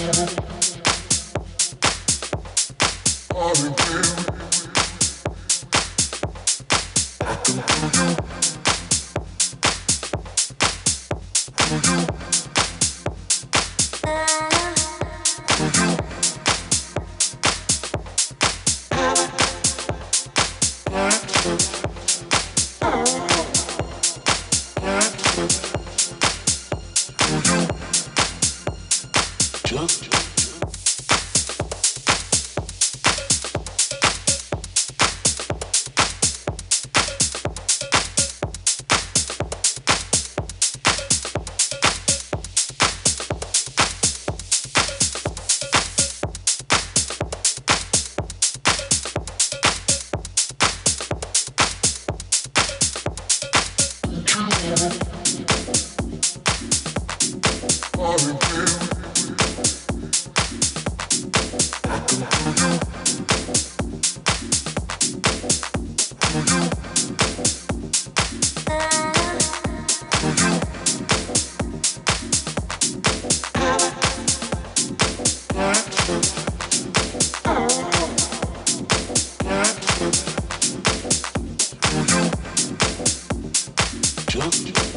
Just Sorry. jump.